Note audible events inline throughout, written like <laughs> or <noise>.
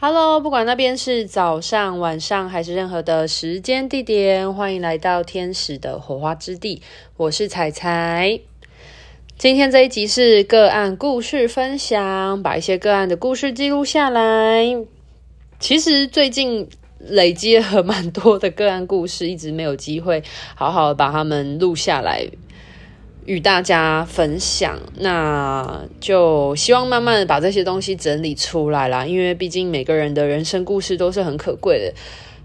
Hello，不管那边是早上、晚上还是任何的时间地点，欢迎来到天使的火花之地。我是彩彩。今天这一集是个案故事分享，把一些个案的故事记录下来。其实最近累积了蛮多的个案故事，一直没有机会好好把它们录下来。与大家分享，那就希望慢慢的把这些东西整理出来啦。因为毕竟每个人的人生故事都是很可贵的。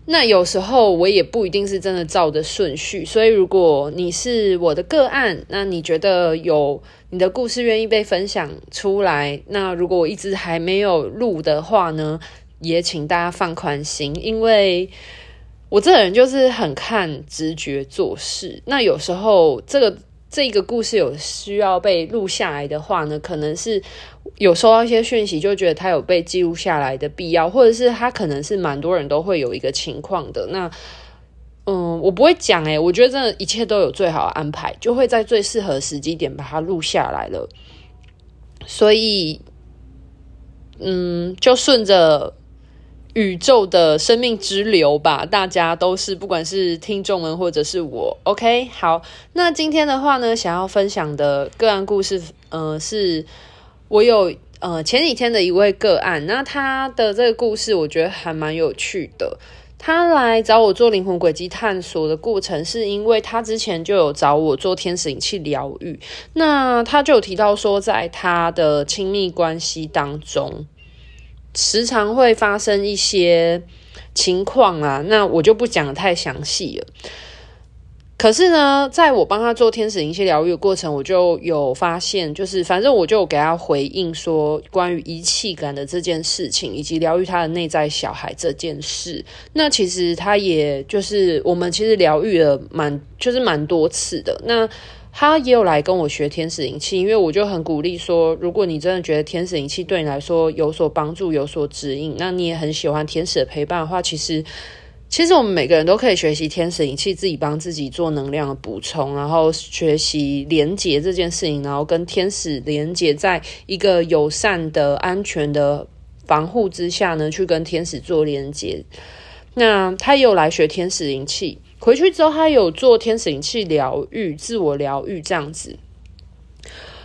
那有时候我也不一定是真的照着顺序，所以如果你是我的个案，那你觉得有你的故事愿意被分享出来，那如果我一直还没有录的话呢，也请大家放宽心，因为我这个人就是很看直觉做事。那有时候这个。这个故事有需要被录下来的话呢，可能是有收到一些讯息，就觉得它有被记录下来的必要，或者是它可能是蛮多人都会有一个情况的。那，嗯，我不会讲诶，我觉得真的一切都有最好的安排，就会在最适合时机点把它录下来了。所以，嗯，就顺着。宇宙的生命之流吧，大家都是，不管是听众们或者是我，OK，好，那今天的话呢，想要分享的个案故事，呃，是我有呃前几天的一位个案，那他的这个故事我觉得还蛮有趣的。他来找我做灵魂轨迹探索的过程，是因为他之前就有找我做天使灵气疗愈，那他就有提到说，在他的亲密关系当中。时常会发生一些情况啊，那我就不讲得太详细了。可是呢，在我帮他做天使灵气疗愈的过程，我就有发现，就是反正我就给他回应说，关于遗弃感的这件事情，以及疗愈他的内在小孩这件事。那其实他也就是我们其实疗愈了蛮就是蛮多次的。那他也有来跟我学天使灵气，因为我就很鼓励说，如果你真的觉得天使灵气对你来说有所帮助、有所指引，那你也很喜欢天使的陪伴的话，其实，其实我们每个人都可以学习天使灵气，自己帮自己做能量的补充，然后学习连接这件事情，然后跟天使连接在一个友善的、安全的防护之下呢，去跟天使做连接。那他也有来学天使灵气。回去之后，他有做天使灵气疗愈、自我疗愈这样子。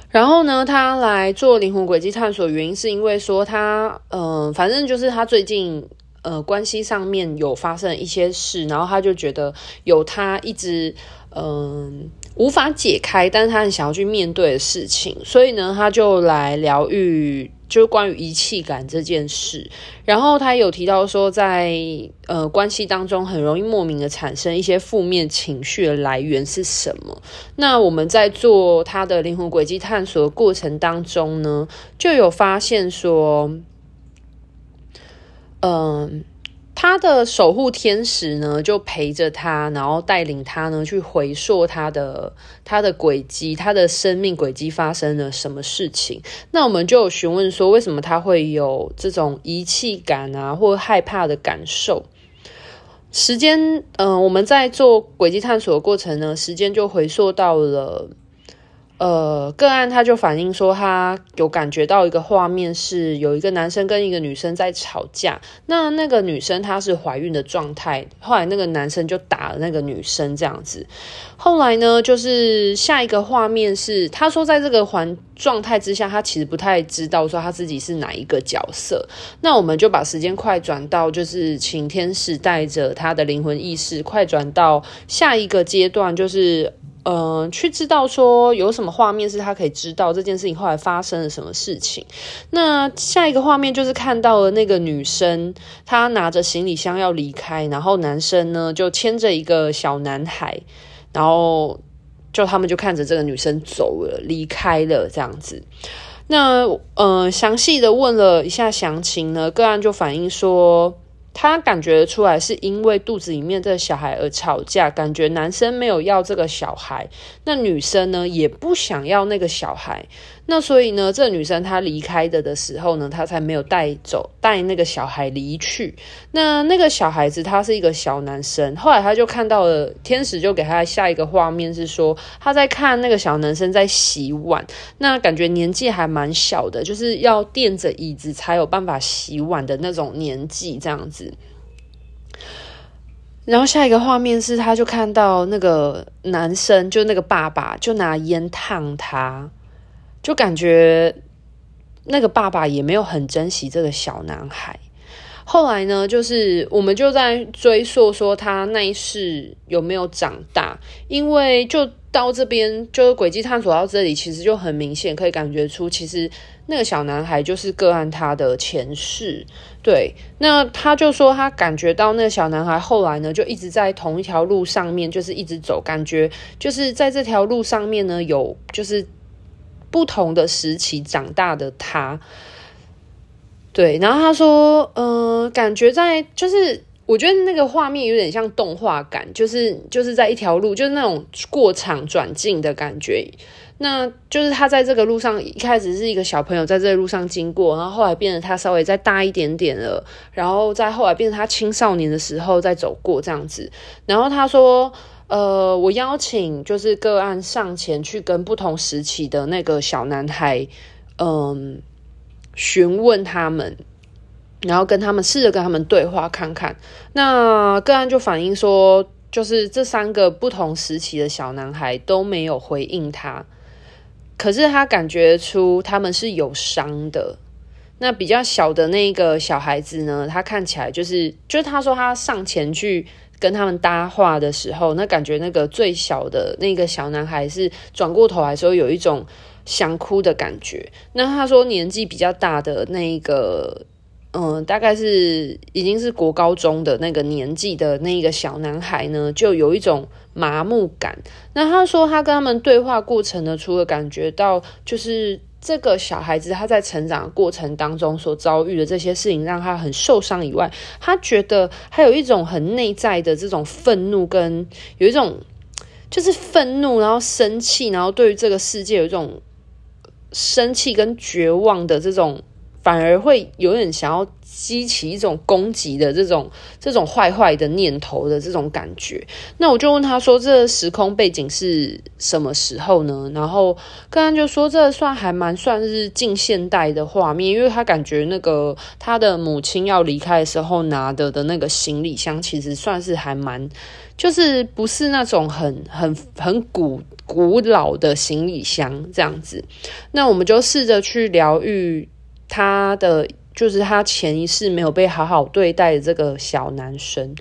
然后呢，他来做灵魂轨迹探索，原因是因为说他，嗯、反正就是他最近，呃，关系上面有发生一些事，然后他就觉得有他一直，嗯、呃，无法解开，但是他很想要去面对的事情，所以呢，他就来疗愈。就是关于遗弃感这件事，然后他有提到说在，在呃关系当中很容易莫名的产生一些负面情绪的来源是什么？那我们在做他的灵魂轨迹探索的过程当中呢，就有发现说，嗯、他的守护天使呢，就陪着他，然后带领他呢去回溯他的他的轨迹，他的生命轨迹发生了什么事情。那我们就有询问说，为什么他会有这种遗弃感啊，或害怕的感受？时间，嗯、我们在做轨迹探索的过程呢，时间就回溯到了。呃，个案他就反映说，他有感觉到一个画面，是有一个男生跟一个女生在吵架。那那个女生她是怀孕的状态，后来那个男生就打了那个女生这样子。后来呢，就是下一个画面是，他说在这个环状态之下，他其实不太知道说他自己是哪一个角色。那我们就把时间快转到，就是请天使带着他的灵魂意识快转到下一个阶段，就是。嗯、去知道说有什么画面是他可以知道这件事情后来发生了什么事情。那下一个画面就是看到了那个女生，她拿着行李箱要离开，然后男生呢就牵着一个小男孩，然后就他们就看着这个女生走了，离开了这样子。那嗯、呃，详细的问了一下详情呢，个案就反映说。他感觉出来是因为肚子里面这个小孩而吵架，感觉男生没有要这个小孩，那女生呢也不想要那个小孩。那所以呢，这女生她离开的的时候呢，她才没有带走带那个小孩离去。那那个小孩子他是一个小男生，后来他就看到了天使，就给他下一个画面是说他在看那个小男生在洗碗，那感觉年纪还蛮小的，就是要垫着椅子才有办法洗碗的那种年纪这样子。然后下一个画面是，他就看到那个男生，就那个爸爸，就拿烟烫他，就感觉那个爸爸也没有很珍惜这个小男孩。后来呢，就是我们就在追溯说他那一世有没有长大，因为就到这边，就是轨迹探索到这里，其实就很明显可以感觉出，其实那个小男孩就是个案他的前世。对，那他就说他感觉到那个小男孩后来呢，就一直在同一条路上面，就是一直走，感觉就是在这条路上面呢，有就是不同的时期长大的他。对，然后他说，嗯、感觉在就是，我觉得那个画面有点像动画感，就是就是在一条路，就是那种过场转进的感觉。那就是他在这个路上一开始是一个小朋友在这个路上经过，然后后来变得他稍微再大一点点了，然后再后来变成他青少年的时候再走过这样子。然后他说，呃，我邀请就是个案上前去跟不同时期的那个小男孩，嗯。询问他们，然后跟他们试着跟他们对话看看。那个案就反映说，就是这三个不同时期的小男孩都没有回应他，可是他感觉出他们是有伤的。那比较小的那个小孩子呢，他看起来就是，就是他说他上前去跟他们搭话的时候，那感觉那个最小的那个小男孩是转过头来的时候有一种。想哭的感觉。那他说年纪比较大的那个，嗯，大概是已经是国高中的那个年纪的那个小男孩呢，就有一种麻木感。那他说他跟他们对话过程呢，除了感觉到就是这个小孩子他在成长的过程当中所遭遇的这些事情让他很受伤以外，他觉得还有一种很内在的这种愤怒，跟有一种就是愤怒，然后生气，然后对于这个世界有一种。生气跟绝望的这种，反而会有点想要激起一种攻击的这种、这种坏坏的念头的这种感觉。那我就问他说：“这时空背景是什么时候呢？”然后刚刚就说：“这算还蛮算是近现代的画面，因为他感觉那个他的母亲要离开的时候拿的的那个行李箱，其实算是还蛮，就是不是那种很很很古。”古老的行李箱这样子，那我们就试着去疗愈他的，就是他前一世没有被好好对待的这个小男生。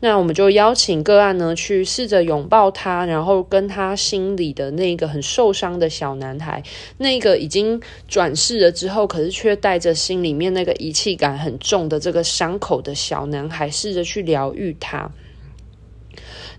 那我们就邀请个案呢，去试着拥抱他，然后跟他心里的那个很受伤的小男孩，那个已经转世了之后，可是却带着心里面那个遗弃感很重的这个伤口的小男孩，试着去疗愈他。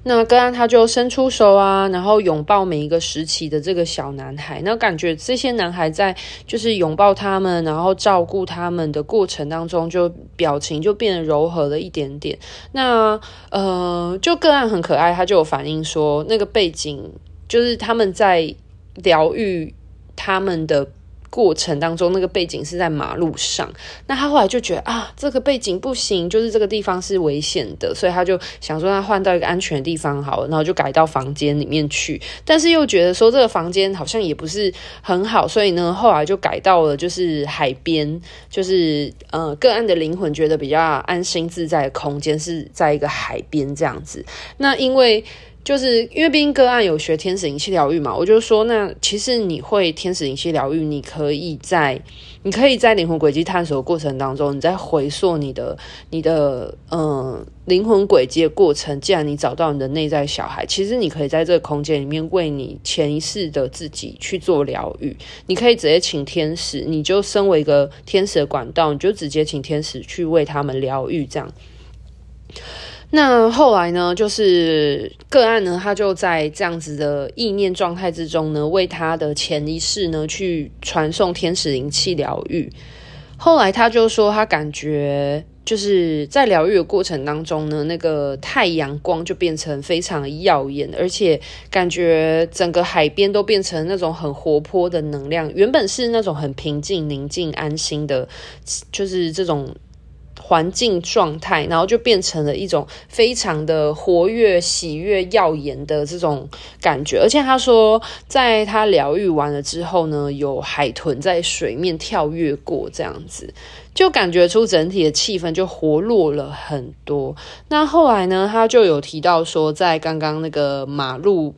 那个案他就伸出手啊，然后拥抱每一个时期的这个小男孩。那感觉这些男孩在就是拥抱他们，然后照顾他们的过程当中，就表情就变得柔和了一点点。那呃，就个案很可爱，他就有反映说，那个背景就是他们在疗愈他们的。过程当中，那个背景是在马路上。那他后来就觉得啊，这个背景不行，就是这个地方是危险的，所以他就想说，他换到一个安全的地方好了，然后就改到房间里面去。但是又觉得说这个房间好像也不是很好，所以呢，后来就改到了就是海边，就是呃，个案的灵魂觉得比较安心自在的空间是在一个海边这样子。那因为。就是因为毕竟个案有学天使灵气疗愈嘛，我就说，那其实你会天使灵气疗愈，你可以在你可以在灵魂轨迹探索的过程当中，你在回溯你的你的嗯灵魂轨迹的过程。既然你找到你的内在小孩，其实你可以在这个空间里面为你前一世的自己去做疗愈。你可以直接请天使，你就身为一个天使的管道，你就直接请天使去为他们疗愈，这样。那后来呢，就是个案呢，他就在这样子的意念状态之中呢，为他的前一世呢去传送天使灵气疗愈。后来他就说，他感觉就是在疗愈的过程当中呢，那个太阳光就变成非常耀眼，而且感觉整个海边都变成那种很活泼的能量。原本是那种很平静、宁静、安心的，就是这种。环境状态，然后就变成了一种非常的活跃、喜悦、耀眼的这种感觉。而且他说，在他疗愈完了之后呢，有海豚在水面跳跃过，这样子就感觉出整体的气氛就活络了很多。那后来呢，他就有提到说，在刚刚那个马路。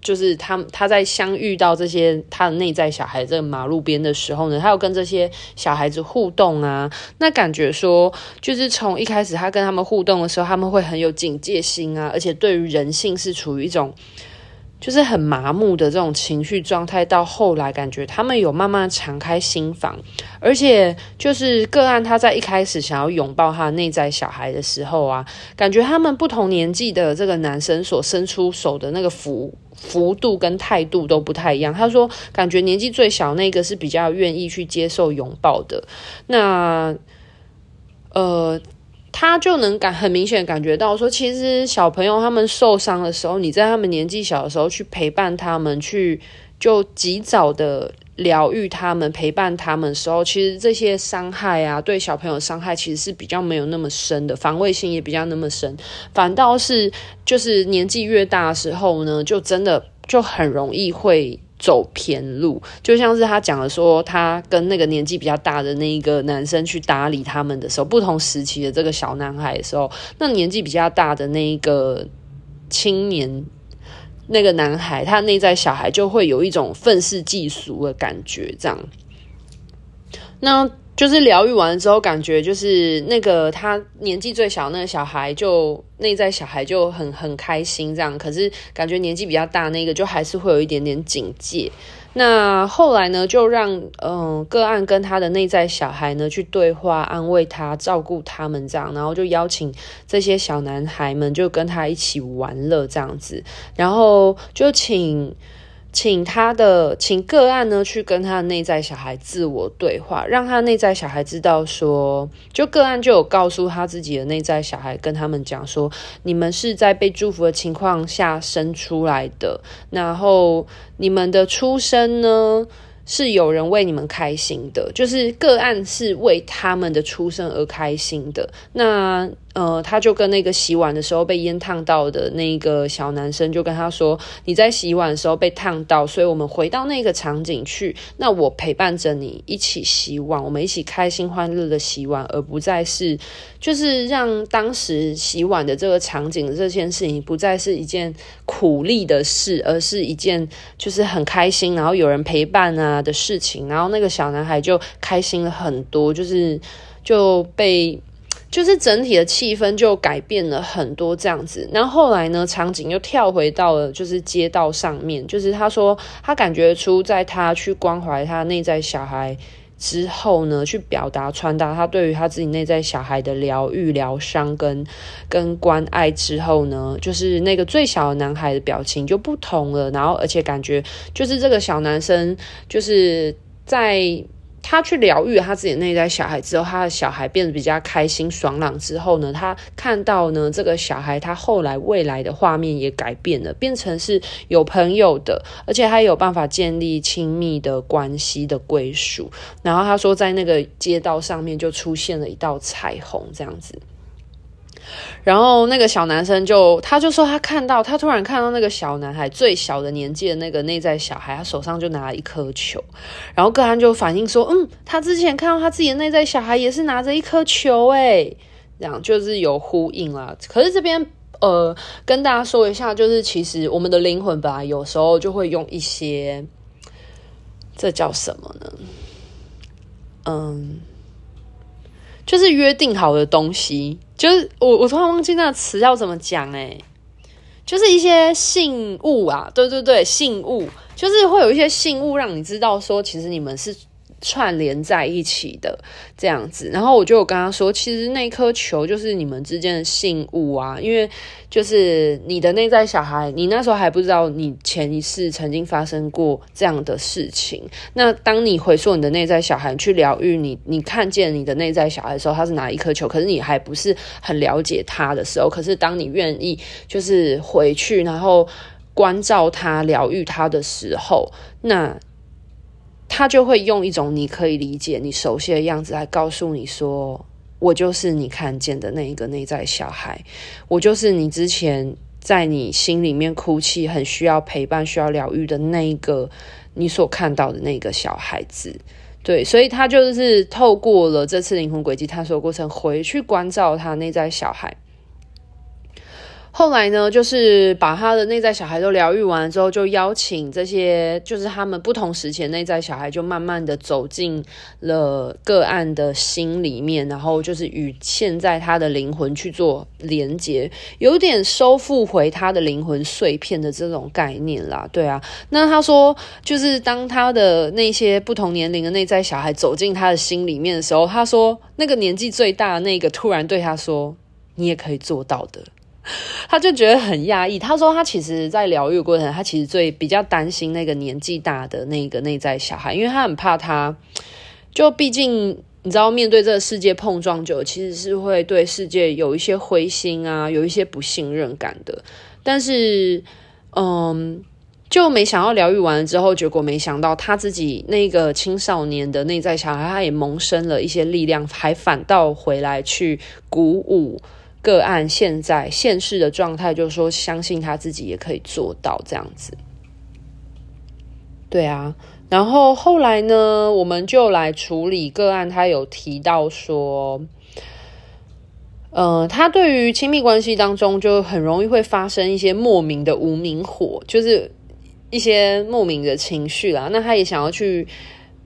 就是他他在相遇到这些他的内在小孩在马路边的时候呢，他要跟这些小孩子互动啊，那感觉说就是从一开始他跟他们互动的时候，他们会很有警戒心啊，而且对于人性是处于一种。就是很麻木的这种情绪状态，到后来感觉他们有慢慢敞开心房，而且就是个案他在一开始想要拥抱他内在小孩的时候啊，感觉他们不同年纪的这个男生所伸出手的那个幅幅度跟态度都不太一样。他说，感觉年纪最小那个是比较愿意去接受拥抱的，那呃。他就能感很明显感觉到说，其实小朋友他们受伤的时候，你在他们年纪小的时候去陪伴他们，去就及早的疗愈他们，陪伴他们的时候，其实这些伤害啊，对小朋友伤害其实是比较没有那么深的，防卫性也比较那么深，反倒是就是年纪越大的时候呢，就真的就很容易会。走偏路，就像是他讲的说，他跟那个年纪比较大的那一个男生去搭理他们的时候，不同时期的这个小男孩的时候，那年纪比较大的那一个青年，那个男孩，他内在小孩就会有一种愤世嫉俗的感觉，这样。那。就是疗愈完了之后，感觉就是那个他年纪最小那个小孩，就内在小孩就很很开心这样。可是感觉年纪比较大那个，就还是会有一点点警戒。那后来呢，就让嗯个案跟他的内在小孩呢去对话，安慰他，照顾他们这样。然后就邀请这些小男孩们就跟他一起玩乐这样子，然后就请。请他的请个案呢去跟他的内在小孩自我对话，让他内在小孩知道说，就个案就有告诉他自己的内在小孩，跟他们讲说，你们是在被祝福的情况下生出来的，然后你们的出生呢，是有人为你们开心的，就是个案是为他们的出生而开心的。那呃，他就跟那个洗碗的时候被烟烫到的那个小男生就跟他说：“你在洗碗的时候被烫到，所以我们回到那个场景去。那我陪伴着你一起洗碗，我们一起开心欢乐的洗碗，而不再是就是让当时洗碗的这个场景这件事情不再是一件苦力的事，而是一件就是很开心，然后有人陪伴啊的事情。然后那个小男孩就开心了很多，就是就被。”就是整体的气氛就改变了很多这样子，然后后来呢，场景又跳回到了就是街道上面，就是他说他感觉出在他去关怀他内在小孩之后呢，去表达传达他对于他自己内在小孩的疗愈、疗伤跟跟关爱之后呢，就是那个最小的男孩的表情就不同了，然后而且感觉就是这个小男生就是在。他去疗愈他自己内在小孩之后，他的小孩变得比较开心爽朗之后呢，他看到呢这个小孩他后来未来的画面也改变了，变成是有朋友的，而且他有办法建立亲密的关系的归属。然后他说，在那个街道上面就出现了一道彩虹，这样子。然后那个小男生就，他就说他看到，他突然看到那个小男孩最小的年纪的那个内在小孩，他手上就拿了一颗球。然后个案就反映说，嗯，他之前看到他自己的内在小孩也是拿着一颗球，诶，这样就是有呼应啦。可是这边呃，跟大家说一下，就是其实我们的灵魂吧，有时候就会用一些，这叫什么呢？嗯。就是约定好的东西，就是我我突然忘记那个词要怎么讲哎，就是一些信物啊，对对对，信物，就是会有一些信物让你知道说，其实你们是串联在一起的这样子，然后我就有跟他说，其实那颗球就是你们之间的信物啊，因为就是你的内在小孩，你那时候还不知道你前一世曾经发生过这样的事情。那当你回溯你的内在小孩去疗愈你，你看见你的内在小孩的时候，他是拿一颗球，可是你还不是很了解他的时候，可是当你愿意就是回去，然后关照他、疗愈他的时候，那。他就会用一种你可以理解、你熟悉的样子来告诉你说：“我就是你看见的那一个内在小孩，我就是你之前在你心里面哭泣、很需要陪伴、需要疗愈的那一个你所看到的那个小孩子。”对，所以他就是透过了这次灵魂轨迹探索过程，回去关照他内在小孩。后来呢，就是把他的内在小孩都疗愈完之后，就邀请这些，就是他们不同时期内在小孩，就慢慢的走进了个案的心里面，然后就是与现在他的灵魂去做连接，有点收复回他的灵魂碎片的这种概念啦。对啊，那他说，就是当他的那些不同年龄的内在小孩走进他的心里面的时候，他说，那个年纪最大的那个突然对他说：“你也可以做到的。” <laughs> 他就觉得很压抑。他说，他其实，在疗愈过程，他其实最比较担心那个年纪大的那个内在小孩，因为他很怕他。就毕竟，你知道，面对这个世界碰撞久，其实是会对世界有一些灰心啊，有一些不信任感的。但是，嗯，就没想到疗愈完了之后，结果没想到他自己那个青少年的内在小孩，他也萌生了一些力量，还反倒回来去鼓舞。个案现在现世的状态，就是说相信他自己也可以做到这样子。对啊，然后后来呢，我们就来处理个案。他有提到说，呃，他对于亲密关系当中就很容易会发生一些莫名的无名火，就是一些莫名的情绪啦。那他也想要去，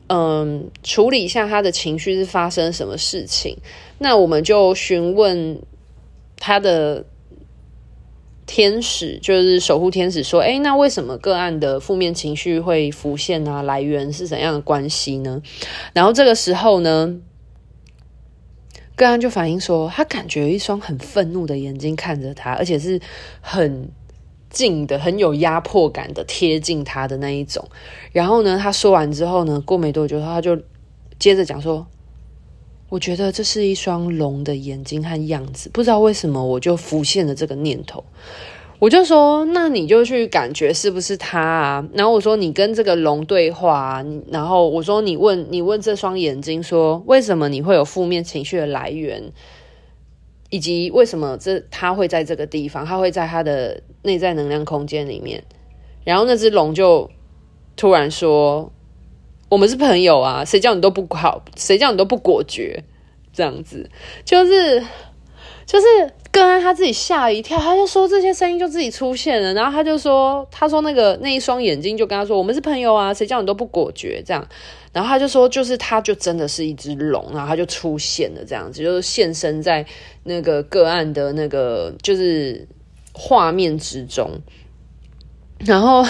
嗯、处理一下他的情绪是发生什么事情。那我们就询问。他的天使就是守护天使说：“诶，那为什么个案的负面情绪会浮现啊？来源是怎样的关系呢？”然后这个时候呢，个案就反映说，他感觉有一双很愤怒的眼睛看着他，而且是很近的、很有压迫感的贴近他的那一种。然后呢，他说完之后呢，过没多久，他就接着讲说。我觉得这是一双龙的眼睛和样子，不知道为什么我就浮现了这个念头。我就说，那你就去感觉是不是他啊？然后我说，你跟这个龙对话啊。然后我说，你问你问这双眼睛说，为什么你会有负面情绪的来源，以及为什么这他会在这个地方，他会在他的内在能量空间里面。然后那只龙就突然说。我们是朋友啊，谁叫你都不好，谁叫你都不果决，这样子就是就是个案他自己吓一跳，他就说这些声音就自己出现了，然后他就说，他说那个那一双眼睛就跟他说，我们是朋友啊，谁叫你都不果决这样，然后他就说，就是他就真的是一只龙，然后他就出现了这样子，就是现身在那个个案的那个就是画面之中，然后。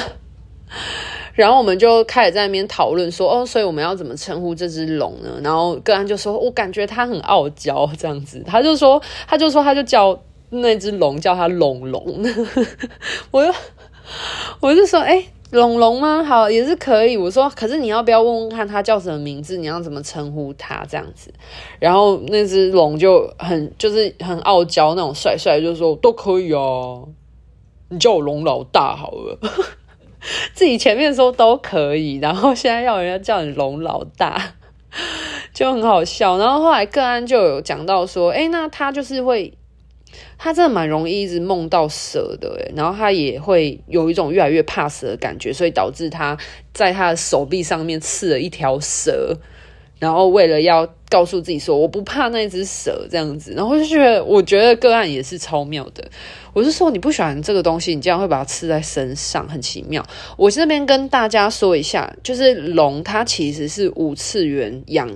然后我们就开始在那边讨论说，哦，所以我们要怎么称呼这只龙呢？然后个案就说，我感觉它很傲娇，这样子。他就说，他就说，他就叫那只龙叫它龙龙。<laughs> 我就我就说，哎，龙龙吗？好，也是可以。我说，可是你要不要问问看它叫什么名字？你要怎么称呼它？这样子。然后那只龙就很就是很傲娇那种帅帅，就说都可以哦，你叫我龙老大好了。<laughs> 自己前面说都可以，然后现在要人家叫你龙老大，<laughs> 就很好笑。然后后来个案就有讲到说，哎，那他就是会，他真的蛮容易一直梦到蛇的，然后他也会有一种越来越怕蛇的感觉，所以导致他在他的手臂上面刺了一条蛇。然后为了要告诉自己说我不怕那只蛇这样子，然后就觉得我觉得个案也是超妙的。我是说你不喜欢这个东西，你竟然会把它刺在身上，很奇妙。我这边跟大家说一下，就是龙它其实是五次元养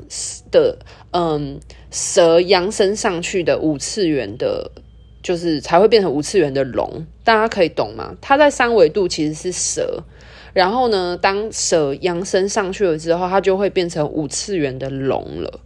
的，嗯，蛇扬升上去的五次元的，就是才会变成五次元的龙。大家可以懂吗？它在三维度其实是蛇。然后呢，当蛇扬升上去了之后，它就会变成五次元的龙了。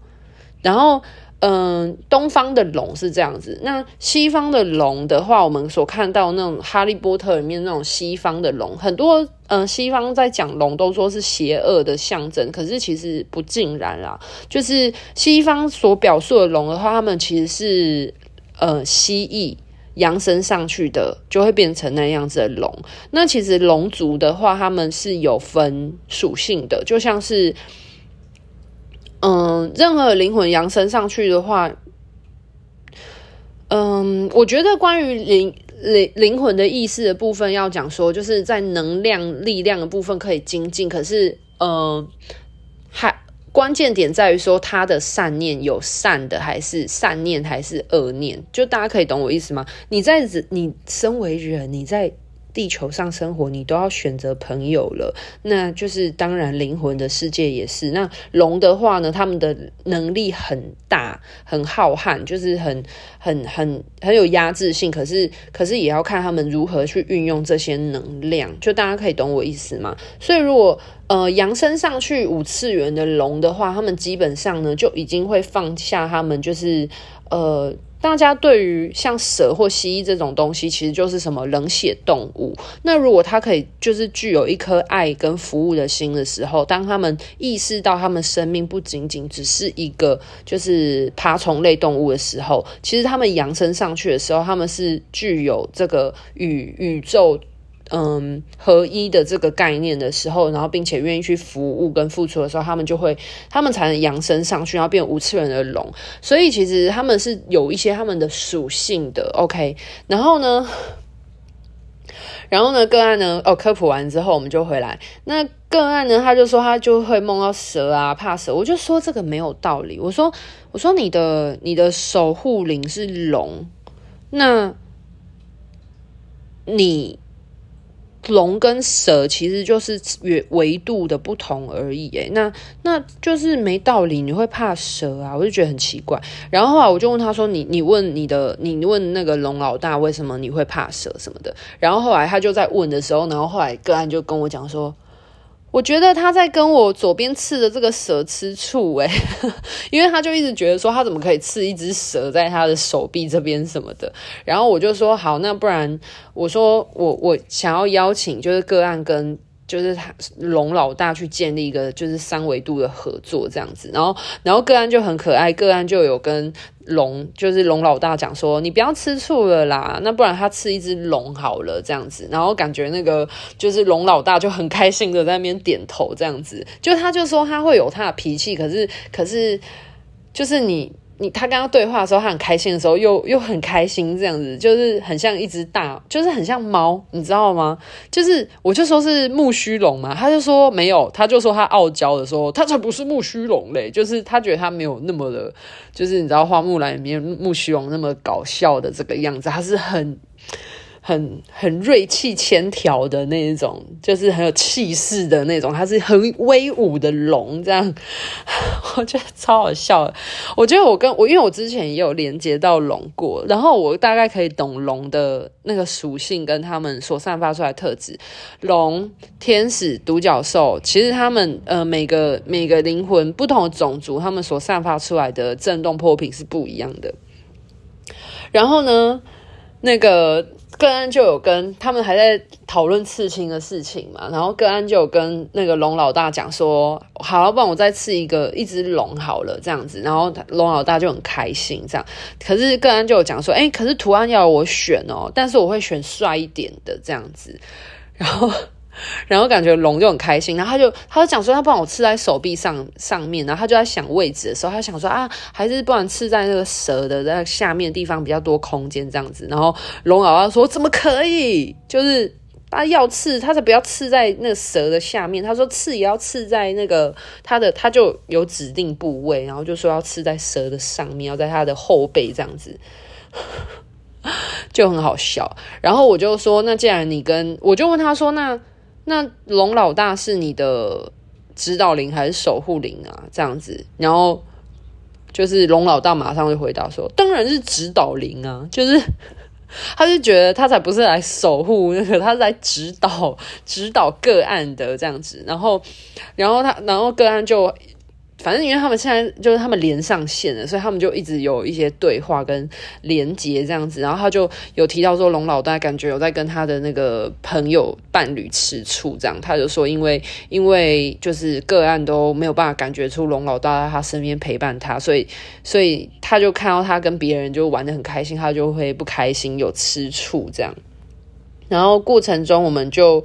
然后。嗯，东方的龙是这样子，那西方的龙的话，我们所看到那种《哈利波特》里面那种西方的龙，很多嗯，西方在讲龙都说是邪恶的象征，可是其实不尽然啦。就是西方所表述的龙的话，他们其实是呃蜥蜴扬升上去的，就会变成那样子的龙。那其实龙族的话，他们是有分属性的，就像是。嗯，任何灵魂扬升上去的话，嗯，我觉得关于灵灵灵魂的意识的部分要讲说，就是在能量力量的部分可以精进，可是，嗯，还关键点在于说他的善念有善的还是善念还是恶念，就大家可以懂我意思吗？你在你身为人，你在。地球上生活，你都要选择朋友了，那就是当然灵魂的世界也是。那龙的话呢，他们的能力很大，很浩瀚，就是很很很很有压制性。可是可是也要看他们如何去运用这些能量，就大家可以懂我意思吗？所以如果呃扬升上去五次元的龙的话，他们基本上呢就已经会放下他们，就是呃。大家对于像蛇或蜥蜴这种东西，其实就是什么冷血动物。那如果它可以就是具有一颗爱跟服务的心的时候，当他们意识到他们生命不仅仅只是一个就是爬虫类动物的时候，其实他们扬升上去的时候，他们是具有这个与宇宙。嗯，合一的这个概念的时候，然后并且愿意去服务跟付出的时候，他们就会，他们才能扬升上去，然后变无次元的龙。所以其实他们是有一些他们的属性的。OK，然后呢，然后呢，个案呢，哦，科普完之后我们就回来。那个案呢，他就说他就会梦到蛇啊，怕蛇。我就说这个没有道理。我说，我说你的你的守护灵是龙，那你。龙跟蛇其实就是维维度的不同而已，诶，那那就是没道理，你会怕蛇啊？我就觉得很奇怪。然后后来我就问他说：“你你问你的，你问那个龙老大为什么你会怕蛇什么的？”然后后来他就在问的时候，然后后来个案就跟我讲说。我觉得他在跟我左边刺的这个蛇吃醋诶，<laughs> 因为他就一直觉得说他怎么可以刺一只蛇在他的手臂这边什么的，然后我就说好，那不然我说我我想要邀请就是个案跟。就是他龙老大去建立一个就是三维度的合作这样子，然后然后个案就很可爱，个案就有跟龙就是龙老大讲说，你不要吃醋了啦，那不然他吃一只龙好了这样子，然后感觉那个就是龙老大就很开心的在那边点头这样子，就他就说他会有他的脾气，可是可是就是你。你他跟他对话的时候，他很开心的时候，又又很开心，这样子就是很像一只大，就是很像猫，你知道吗？就是我就说是木须龙嘛，他就说没有，他就说他傲娇的时候，他才不是木须龙嘞，就是他觉得他没有那么的，就是你知道花木兰里面木须龙那么搞笑的这个样子，他是很。很很锐气千条的那一种，就是很有气势的那种，它是很威武的龙，这样 <laughs> 我觉得超好笑。我觉得我跟我，因为我之前也有连接到龙过，然后我大概可以懂龙的那个属性跟他们所散发出来的特质。龙、天使、独角兽，其实他们呃每个每个灵魂不同的种族，他们所散发出来的震动波频是不一样的。然后呢，那个。个案就有跟他们还在讨论刺青的事情嘛，然后个安就有跟那个龙老大讲说，好，不然我再刺一个一只龙好了，这样子，然后龙老大就很开心这样。可是个安就有讲说，哎，可是图案要我选哦，但是我会选帅一点的这样子，然后。<laughs> 然后感觉龙就很开心，然后他就他就讲说，他帮我刺在手臂上上面，然后他就在想位置的时候，他想说啊，还是不然刺在那个蛇的在下面地方比较多空间这样子。然后龙老大说怎么可以？就是他要刺，他才不要刺在那个蛇的下面。他说刺也要刺在那个他的，他就有指定部位，然后就说要刺在蛇的上面，要在他的后背这样子。<laughs> 就很好笑。然后我就说，那既然你跟我就问他说，那。那龙老大是你的指导灵还是守护灵啊？这样子，然后就是龙老大马上就回答说：“当然是指导灵啊！”就是 <laughs> 他就觉得他才不是来守护那个，他是来指导指导个案的这样子。然后，然后他，然后个案就。反正因为他们现在就是他们连上线了，所以他们就一直有一些对话跟连接这样子。然后他就有提到说，龙老大感觉有在跟他的那个朋友伴侣吃醋，这样他就说，因为因为就是个案都没有办法感觉出龙老大在他身边陪伴他，所以所以他就看到他跟别人就玩得很开心，他就会不开心，有吃醋这样。然后过程中我们就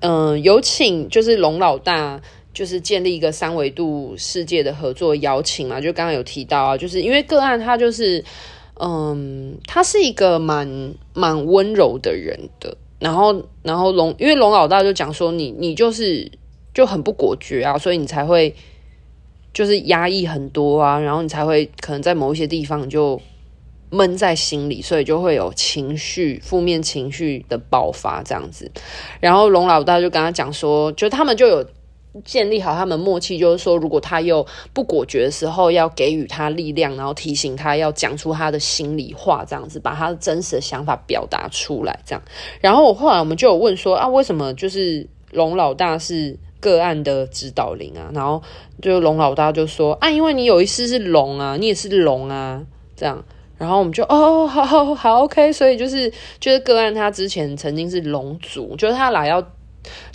嗯、有请就是龙老大。就是建立一个三维度世界的合作邀请嘛，就刚刚有提到啊，就是因为个案他就是，嗯，他是一个蛮蛮温柔的人的，然后然后龙，因为龙老大就讲说你你就是就很不果决啊，所以你才会就是压抑很多啊，然后你才会可能在某一些地方就闷在心里，所以就会有情绪负面情绪的爆发这样子，然后龙老大就跟他讲说，就他们就有。建立好他们默契，就是说，如果他又不果决的时候，要给予他力量，然后提醒他要讲出他的心里话，这样子把他的真实的想法表达出来，这样。然后我后来我们就有问说啊，为什么就是龙老大是个案的指导灵啊？然后就龙老大就说啊，因为你有一次是龙啊，你也是龙啊，这样。然后我们就哦，好好好，OK。所以就是就是个案他之前曾经是龙族，就是他来要。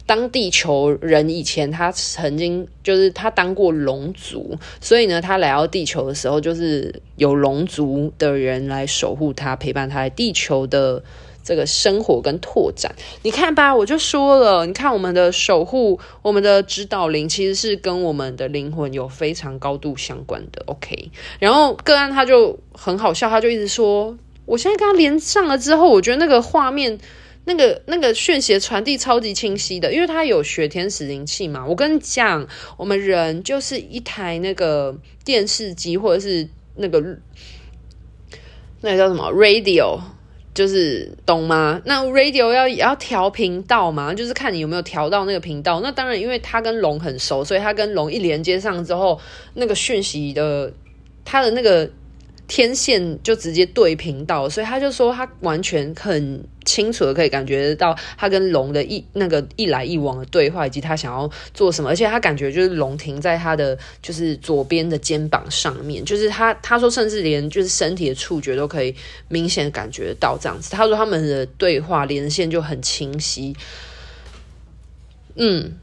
当地球人以前，他曾经就是他当过龙族，所以呢，他来到地球的时候，就是有龙族的人来守护他，陪伴他在地球的这个生活跟拓展。你看吧，我就说了，你看我们的守护，我们的指导灵，其实是跟我们的灵魂有非常高度相关的。OK，然后个案他就很好笑，他就一直说，我现在跟他连上了之后，我觉得那个画面。那个那个讯息传递超级清晰的，因为他有学天使灵气嘛。我跟你讲，我们人就是一台那个电视机，或者是那个那个叫什么 radio，就是懂吗？那 radio 要要调频道嘛，就是看你有没有调到那个频道。那当然，因为他跟龙很熟，所以他跟龙一连接上之后，那个讯息的他的那个。天线就直接对频道，所以他就说他完全很清楚的可以感觉到他跟龙的一那个一来一往的对话，以及他想要做什么，而且他感觉就是龙停在他的就是左边的肩膀上面，就是他他说甚至连就是身体的触觉都可以明显感觉到这样子。他说他们的对话连线就很清晰，嗯，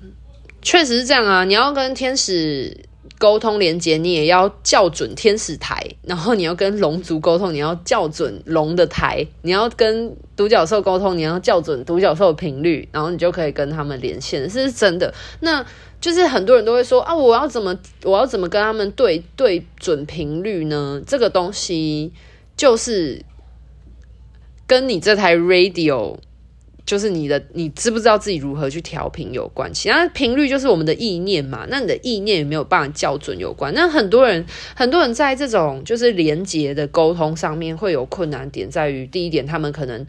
确实是这样啊，你要跟天使。沟通连接，你也要校准天使台，然后你要跟龙族沟通，你要校准龙的台，你要跟独角兽沟通，你要校准独角兽的频率，然后你就可以跟他们连线，是真的。那就是很多人都会说啊，我要怎么，我要怎么跟他们对对准频率呢？这个东西就是跟你这台 radio。就是你的，你知不知道自己如何去调频有关？其他频率就是我们的意念嘛。那你的意念有没有办法校准有关？那很多人，很多人在这种就是连接的沟通上面会有困难点，在于第一点，他们可能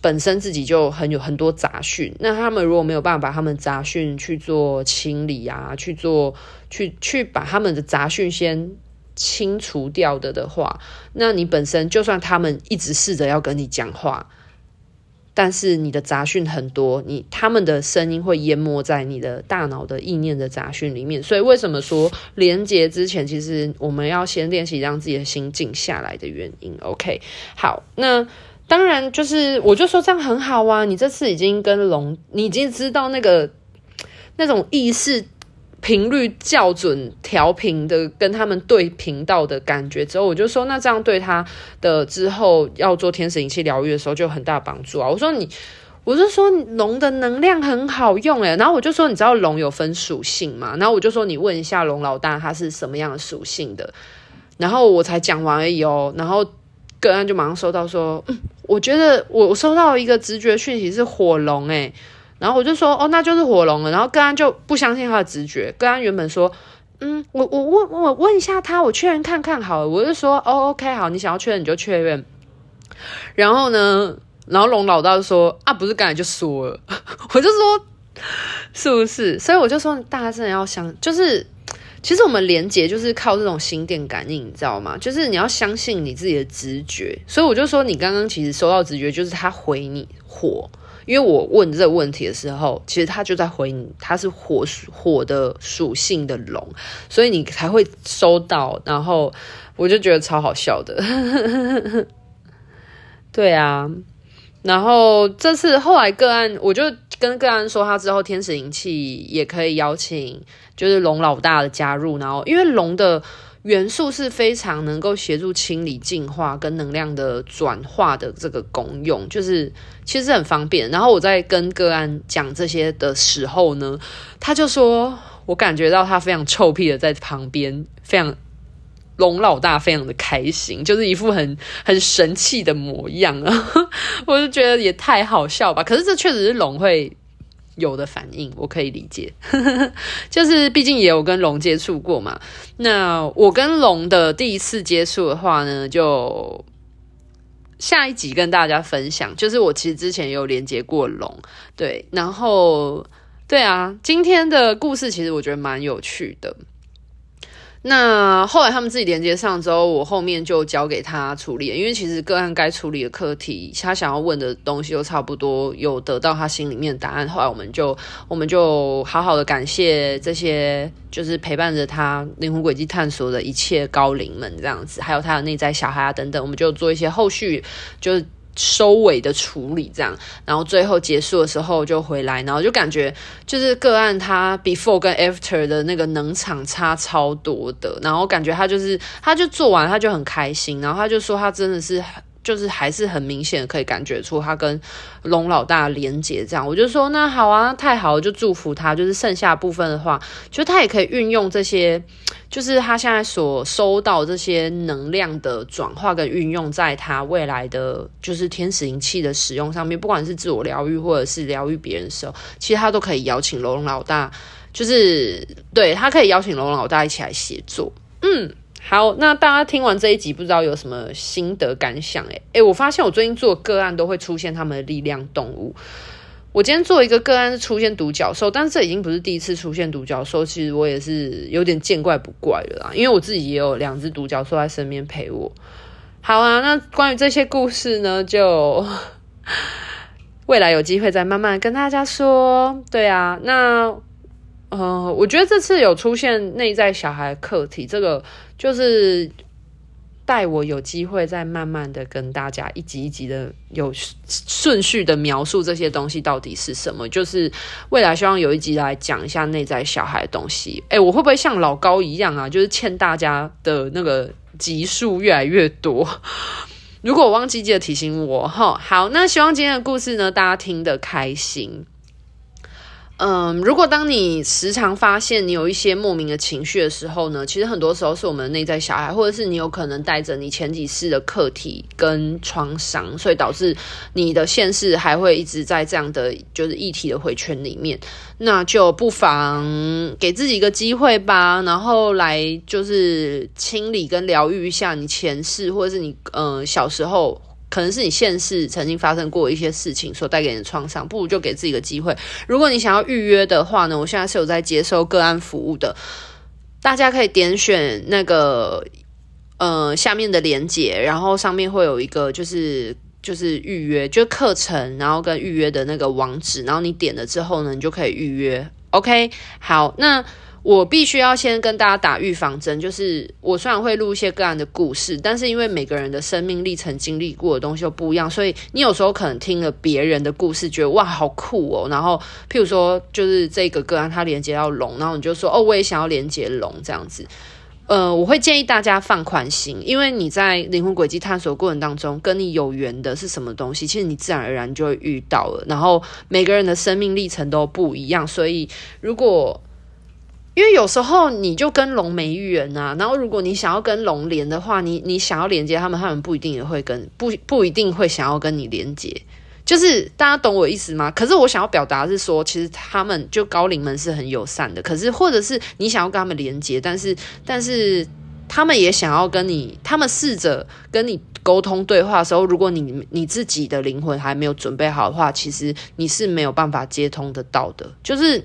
本身自己就很有很多杂讯。那他们如果没有办法把他们杂讯去做清理啊，去做去去把他们的杂讯先清除掉的的话，那你本身就算他们一直试着要跟你讲话。但是你的杂讯很多，你他们的声音会淹没在你的大脑的意念的杂讯里面，所以为什么说连接之前，其实我们要先练习让自己的心静下来的原因。OK，好，那当然就是我就说这样很好啊，你这次已经跟龙，你已经知道那个那种意识。频率校准调频的跟他们对频道的感觉之后，我就说那这样对他的之后要做天使灵气疗愈的时候就有很大帮助啊！我说你，我就说龙的能量很好用诶，然后我就说你知道龙有分属性嘛？然后我就说你问一下龙老大他是什么样的属性的，然后我才讲完而已哦，然后个案就马上收到说，嗯，我觉得我我收到一个直觉讯息是火龙诶。然后我就说，哦，那就是火龙了。然后个案就不相信他的直觉。个案原本说，嗯，我我问我问一下他，我确认看看好了。我就说，哦，OK，好，你想要确认你就确认。然后呢，然后龙老大说，啊，不是刚才就说了。<laughs> 我就说，是不是？所以我就说，大家真的要想，就是。其实我们连接就是靠这种心电感应，你知道吗？就是你要相信你自己的直觉。所以我就说，你刚刚其实收到直觉，就是他回你火。因为我问这个问题的时候，其实他就在回你，他是火火的属性的龙，所以你才会收到。然后我就觉得超好笑的，<laughs> 对啊。然后这次后来个案，我就跟个案说，他之后天使灵气也可以邀请，就是龙老大的加入。然后因为龙的。元素是非常能够协助清理、净化跟能量的转化的这个功用，就是其实很方便。然后我在跟个案讲这些的时候呢，他就说我感觉到他非常臭屁的在旁边，非常龙老大，非常的开心，就是一副很很神气的模样啊！<laughs> 我就觉得也太好笑吧。可是这确实是龙会。有的反应我可以理解，<laughs> 就是毕竟也有跟龙接触过嘛。那我跟龙的第一次接触的话呢，就下一集跟大家分享。就是我其实之前有连接过龙，对，然后对啊，今天的故事其实我觉得蛮有趣的。那后来他们自己连接上之后，我后面就交给他处理，因为其实个案该处理的课题，他想要问的东西都差不多有得到他心里面的答案。后来我们就 <laughs> 我们就好好的感谢这些就是陪伴着他灵魂轨迹探索的一切高龄们这样子，还有他的内在小孩啊等等，我们就做一些后续就是。收尾的处理，这样，然后最后结束的时候就回来，然后就感觉就是个案他 before 跟 after 的那个能场差超多的，然后感觉他就是他就做完他就很开心，然后他就说他真的是。就是还是很明显可以感觉出他跟龙老大连接，这样我就说那好啊，太好了，就祝福他。就是剩下部分的话，就他也可以运用这些，就是他现在所收到这些能量的转化跟运用，在他未来的就是天使灵气的使用上面，不管是自我疗愈或者是疗愈别人的时候，其实他都可以邀请龙老大，就是对他可以邀请龙老大一起来协作，嗯。好，那大家听完这一集，不知道有什么心得感想？诶诶，我发现我最近做个案都会出现他们的力量动物。我今天做一个个案是出现独角兽，但是这已经不是第一次出现独角兽，其实我也是有点见怪不怪了啦。因为我自己也有两只独角兽在身边陪我。好啊，那关于这些故事呢，就 <laughs> 未来有机会再慢慢跟大家说。对啊，那。嗯，我觉得这次有出现内在小孩课题，这个就是带我有机会再慢慢的跟大家一集一集的有顺序的描述这些东西到底是什么。就是未来希望有一集来讲一下内在小孩的东西。诶，我会不会像老高一样啊？就是欠大家的那个集数越来越多。如果我忘记记得提醒我哈。好，那希望今天的故事呢，大家听得开心。嗯，如果当你时常发现你有一些莫名的情绪的时候呢，其实很多时候是我们内在小孩，或者是你有可能带着你前几世的课题跟创伤，所以导致你的现世还会一直在这样的就是议题的回圈里面，那就不妨给自己一个机会吧，然后来就是清理跟疗愈一下你前世，或者是你嗯小时候。可能是你现世曾经发生过一些事情所带给你的创伤，不如就给自己个机会。如果你想要预约的话呢，我现在是有在接受个案服务的，大家可以点选那个呃下面的链接，然后上面会有一个就是就是预约，就课程，然后跟预约的那个网址，然后你点了之后呢，你就可以预约。OK，好，那。我必须要先跟大家打预防针，就是我虽然会录一些个案的故事，但是因为每个人的生命历程经历过的东西又不一样，所以你有时候可能听了别人的故事，觉得哇好酷哦，然后譬如说就是这个个案它连接到龙，然后你就说哦我也想要连接龙这样子，呃，我会建议大家放宽心，因为你在灵魂轨迹探索过程当中，跟你有缘的是什么东西，其实你自然而然就会遇到了，然后每个人的生命历程都不一样，所以如果因为有时候你就跟龙没缘啊，然后如果你想要跟龙连的话，你你想要连接他们，他们不一定也会跟不不一定会想要跟你连接，就是大家懂我意思吗？可是我想要表达是说，其实他们就高龄们是很友善的，可是或者是你想要跟他们连接，但是但是他们也想要跟你，他们试着跟你沟通对话的时候，如果你你自己的灵魂还没有准备好的话，其实你是没有办法接通得到的，就是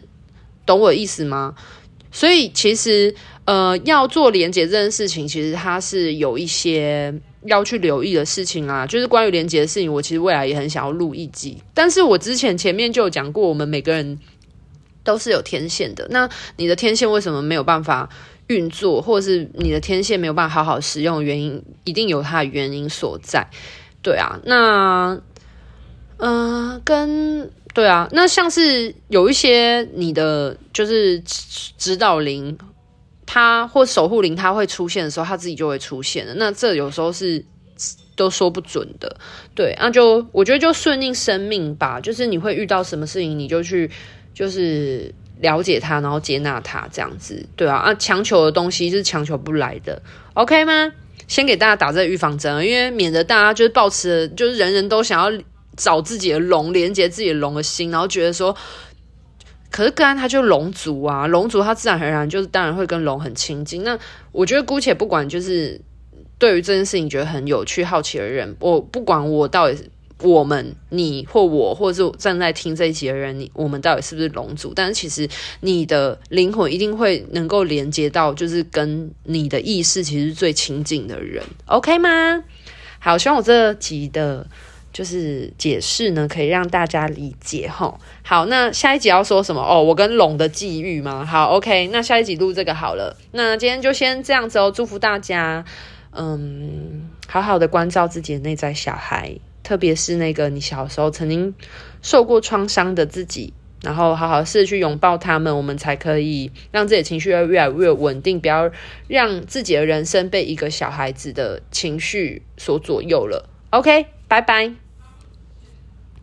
懂我意思吗？所以其实呃，要做连接这件事情，其实它是有一些要去留意的事情啊。就是关于连接的事情，我其实未来也很想要录一集。但是我之前前面就有讲过，我们每个人都是有天线的。那你的天线为什么没有办法运作，或者是你的天线没有办法好好使用原因，一定有它的原因所在。对啊，那嗯、呃，跟。对啊，那像是有一些你的就是指导灵，他或守护灵，他会出现的时候，他自己就会出现了。那这有时候是都说不准的。对，那就我觉得就顺应生命吧，就是你会遇到什么事情，你就去就是了解它，然后接纳它，这样子。对啊，啊，强求的东西是强求不来的，OK 吗？先给大家打这预防针，因为免得大家就是抱持，就是人人都想要。找自己的龙，连接自己的龙的心，然后觉得说，可是个案他就龙族啊，龙族他自然而然就是当然会跟龙很亲近。那我觉得姑且不管，就是对于这件事情觉得很有趣、好奇的人，我不管我到底我们你或我，或者是站在听这一集的人，你我们到底是不是龙族？但是其实你的灵魂一定会能够连接到，就是跟你的意识其实最亲近的人，OK 吗？好，希望我这集的。就是解释呢，可以让大家理解齁。好，那下一集要说什么？哦，我跟龙的际遇吗？好，OK，那下一集录这个好了。那今天就先这样子哦，祝福大家，嗯，好好的关照自己的内在小孩，特别是那个你小时候曾经受过创伤的自己，然后好好试着去拥抱他们，我们才可以让自己的情绪越来越稳定，不要让自己的人生被一个小孩子的情绪所左右了。OK。拜拜。